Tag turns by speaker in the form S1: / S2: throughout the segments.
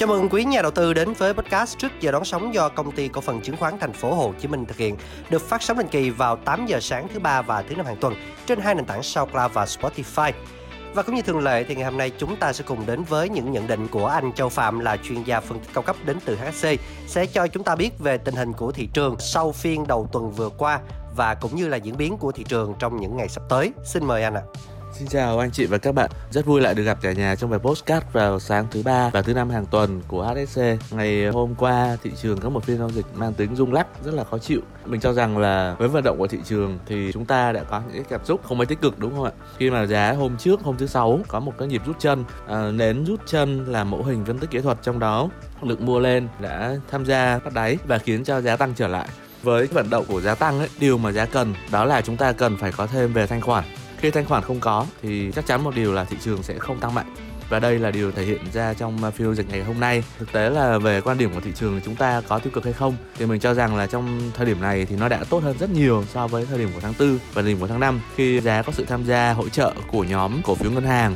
S1: Chào mừng quý nhà đầu tư đến với podcast trước giờ đón sóng do công ty cổ phần chứng khoán thành phố Hồ Chí Minh thực hiện, được phát sóng định kỳ vào 8 giờ sáng thứ ba và thứ năm hàng tuần trên hai nền tảng SoundCloud và Spotify. Và cũng như thường lệ thì ngày hôm nay chúng ta sẽ cùng đến với những nhận định của anh Châu Phạm là chuyên gia phân tích cao cấp đến từ HSC sẽ cho chúng ta biết về tình hình của thị trường sau phiên đầu tuần vừa qua và cũng như là diễn biến của thị trường trong những ngày sắp tới. Xin mời anh ạ. À.
S2: Xin chào anh chị và các bạn. Rất vui lại được gặp cả nhà trong bài postcard vào sáng thứ ba và thứ năm hàng tuần của HSC. Ngày hôm qua thị trường có một phiên giao dịch mang tính rung lắc rất là khó chịu. Mình cho rằng là với vận động của thị trường thì chúng ta đã có những cảm xúc không mấy tích cực đúng không ạ? Khi mà giá hôm trước hôm thứ sáu có một cái nhịp rút chân, à, nến rút chân là mẫu hình phân tích kỹ thuật trong đó lực mua lên đã tham gia bắt đáy và khiến cho giá tăng trở lại với vận động của giá tăng ấy, điều mà giá cần đó là chúng ta cần phải có thêm về thanh khoản khi thanh khoản không có thì chắc chắn một điều là thị trường sẽ không tăng mạnh. Và đây là điều thể hiện ra trong phiên giao dịch ngày hôm nay. Thực tế là về quan điểm của thị trường chúng ta có tiêu cực hay không, thì mình cho rằng là trong thời điểm này thì nó đã tốt hơn rất nhiều so với thời điểm của tháng 4 và thời điểm của tháng 5 khi giá có sự tham gia hỗ trợ của nhóm cổ phiếu ngân hàng.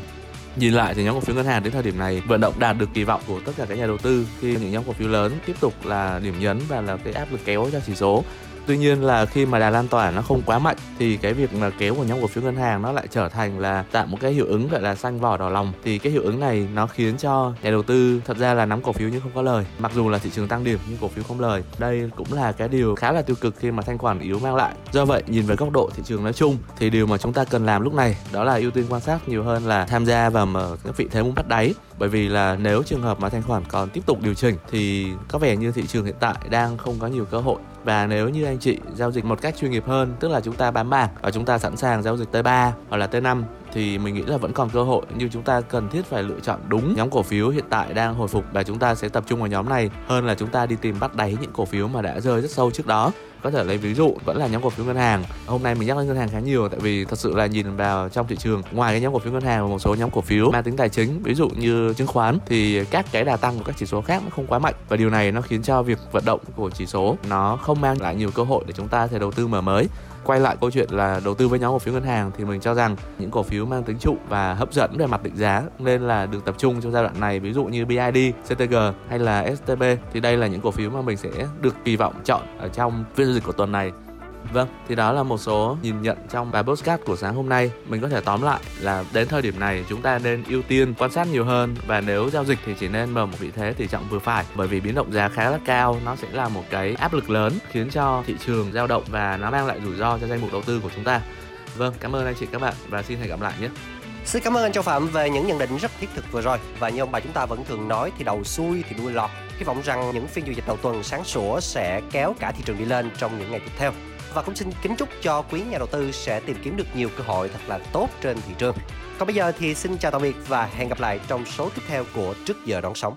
S2: Nhìn lại thì nhóm cổ phiếu ngân hàng đến thời điểm này vận động đạt được kỳ vọng của tất cả các nhà đầu tư, khi những nhóm cổ phiếu lớn tiếp tục là điểm nhấn và là cái áp lực kéo cho chỉ số tuy nhiên là khi mà đà lan tỏa nó không quá mạnh, thì cái việc mà kéo của nhóm cổ phiếu ngân hàng nó lại trở thành là tạo một cái hiệu ứng, gọi là, xanh vỏ đỏ lòng. Thì cái hiệu ứng này nó khiến cho nhà đầu tư thật ra là nắm cổ phiếu nhưng không có lời. Mặc dù là thị trường tăng điểm nhưng cổ phiếu không lời. Đây cũng là cái điều khá là tiêu cực khi mà thanh khoản yếu mang lại. Do vậy, nhìn về góc độ thị trường nói chung, thì điều mà chúng ta cần làm lúc này đó là ưu tiên quan sát nhiều hơn là tham gia và mở các vị thế muốn bắt đáy bởi vì là nếu trường hợp mà thanh khoản còn tiếp tục điều chỉnh thì có vẻ như thị trường hiện tại đang không có nhiều cơ hội. Và nếu như anh chị giao dịch một cách chuyên nghiệp hơn, tức là chúng ta bám bảng và chúng ta sẵn sàng giao dịch T3 hoặc là T5 thì mình nghĩ là vẫn còn cơ hội. Nhưng chúng ta cần thiết phải lựa chọn đúng nhóm cổ phiếu hiện tại đang hồi phục và chúng ta sẽ tập trung vào nhóm này hơn là chúng ta đi tìm bắt đáy những cổ phiếu mà đã rơi rất sâu trước đó có thể lấy ví dụ vẫn là nhóm cổ phiếu ngân hàng. Hôm nay mình nhắc đến ngân hàng khá nhiều tại vì thật sự là nhìn vào trong thị trường ngoài cái nhóm cổ phiếu ngân hàng và một số nhóm cổ phiếu mang tính tài chính ví dụ như chứng khoán thì các cái đà tăng của các chỉ số khác nó không quá mạnh. Và điều này nó khiến cho việc vận động của chỉ số nó không mang lại nhiều cơ hội để chúng ta thể đầu tư mở mới. Quay lại câu chuyện là đầu tư với nhóm cổ phiếu ngân hàng thì mình cho rằng những cổ phiếu mang tính trụ và hấp dẫn về mặt định giá nên là được tập trung trong giai đoạn này ví dụ như BID, CTG hay là STB thì đây là những cổ phiếu mà mình sẽ được kỳ vọng chọn ở trong phiên dịch của tuần này Vâng, thì đó là một số nhìn nhận trong bài postcard của sáng hôm nay. Mình có thể tóm lại là đến thời điểm này chúng ta nên ưu tiên quan sát nhiều hơn và nếu giao dịch thì chỉ nên mở một vị thế tỷ trọng vừa phải bởi vì biến động giá khá là cao nó sẽ là một cái áp lực lớn khiến cho thị trường dao động và nó mang lại rủi ro cho danh mục đầu tư của chúng ta. Vâng, cảm ơn anh chị các bạn và xin hẹn gặp lại nhé.
S1: Xin cảm ơn anh Châu Phạm về những nhận định rất thiết thực vừa rồi và như ông bà chúng ta vẫn thường nói, thì đầu xuôi thì đuôi lọt. Hy vọng rằng những phiên giao dịch đầu tuần sáng sủa sẽ kéo cả thị trường đi lên trong những ngày tiếp theo và cũng xin kính chúc cho quý nhà đầu tư sẽ tìm kiếm được nhiều cơ hội thật là tốt trên thị trường. Còn bây giờ thì xin chào tạm biệt và hẹn gặp lại trong số tiếp theo của Trước giờ đón sóng.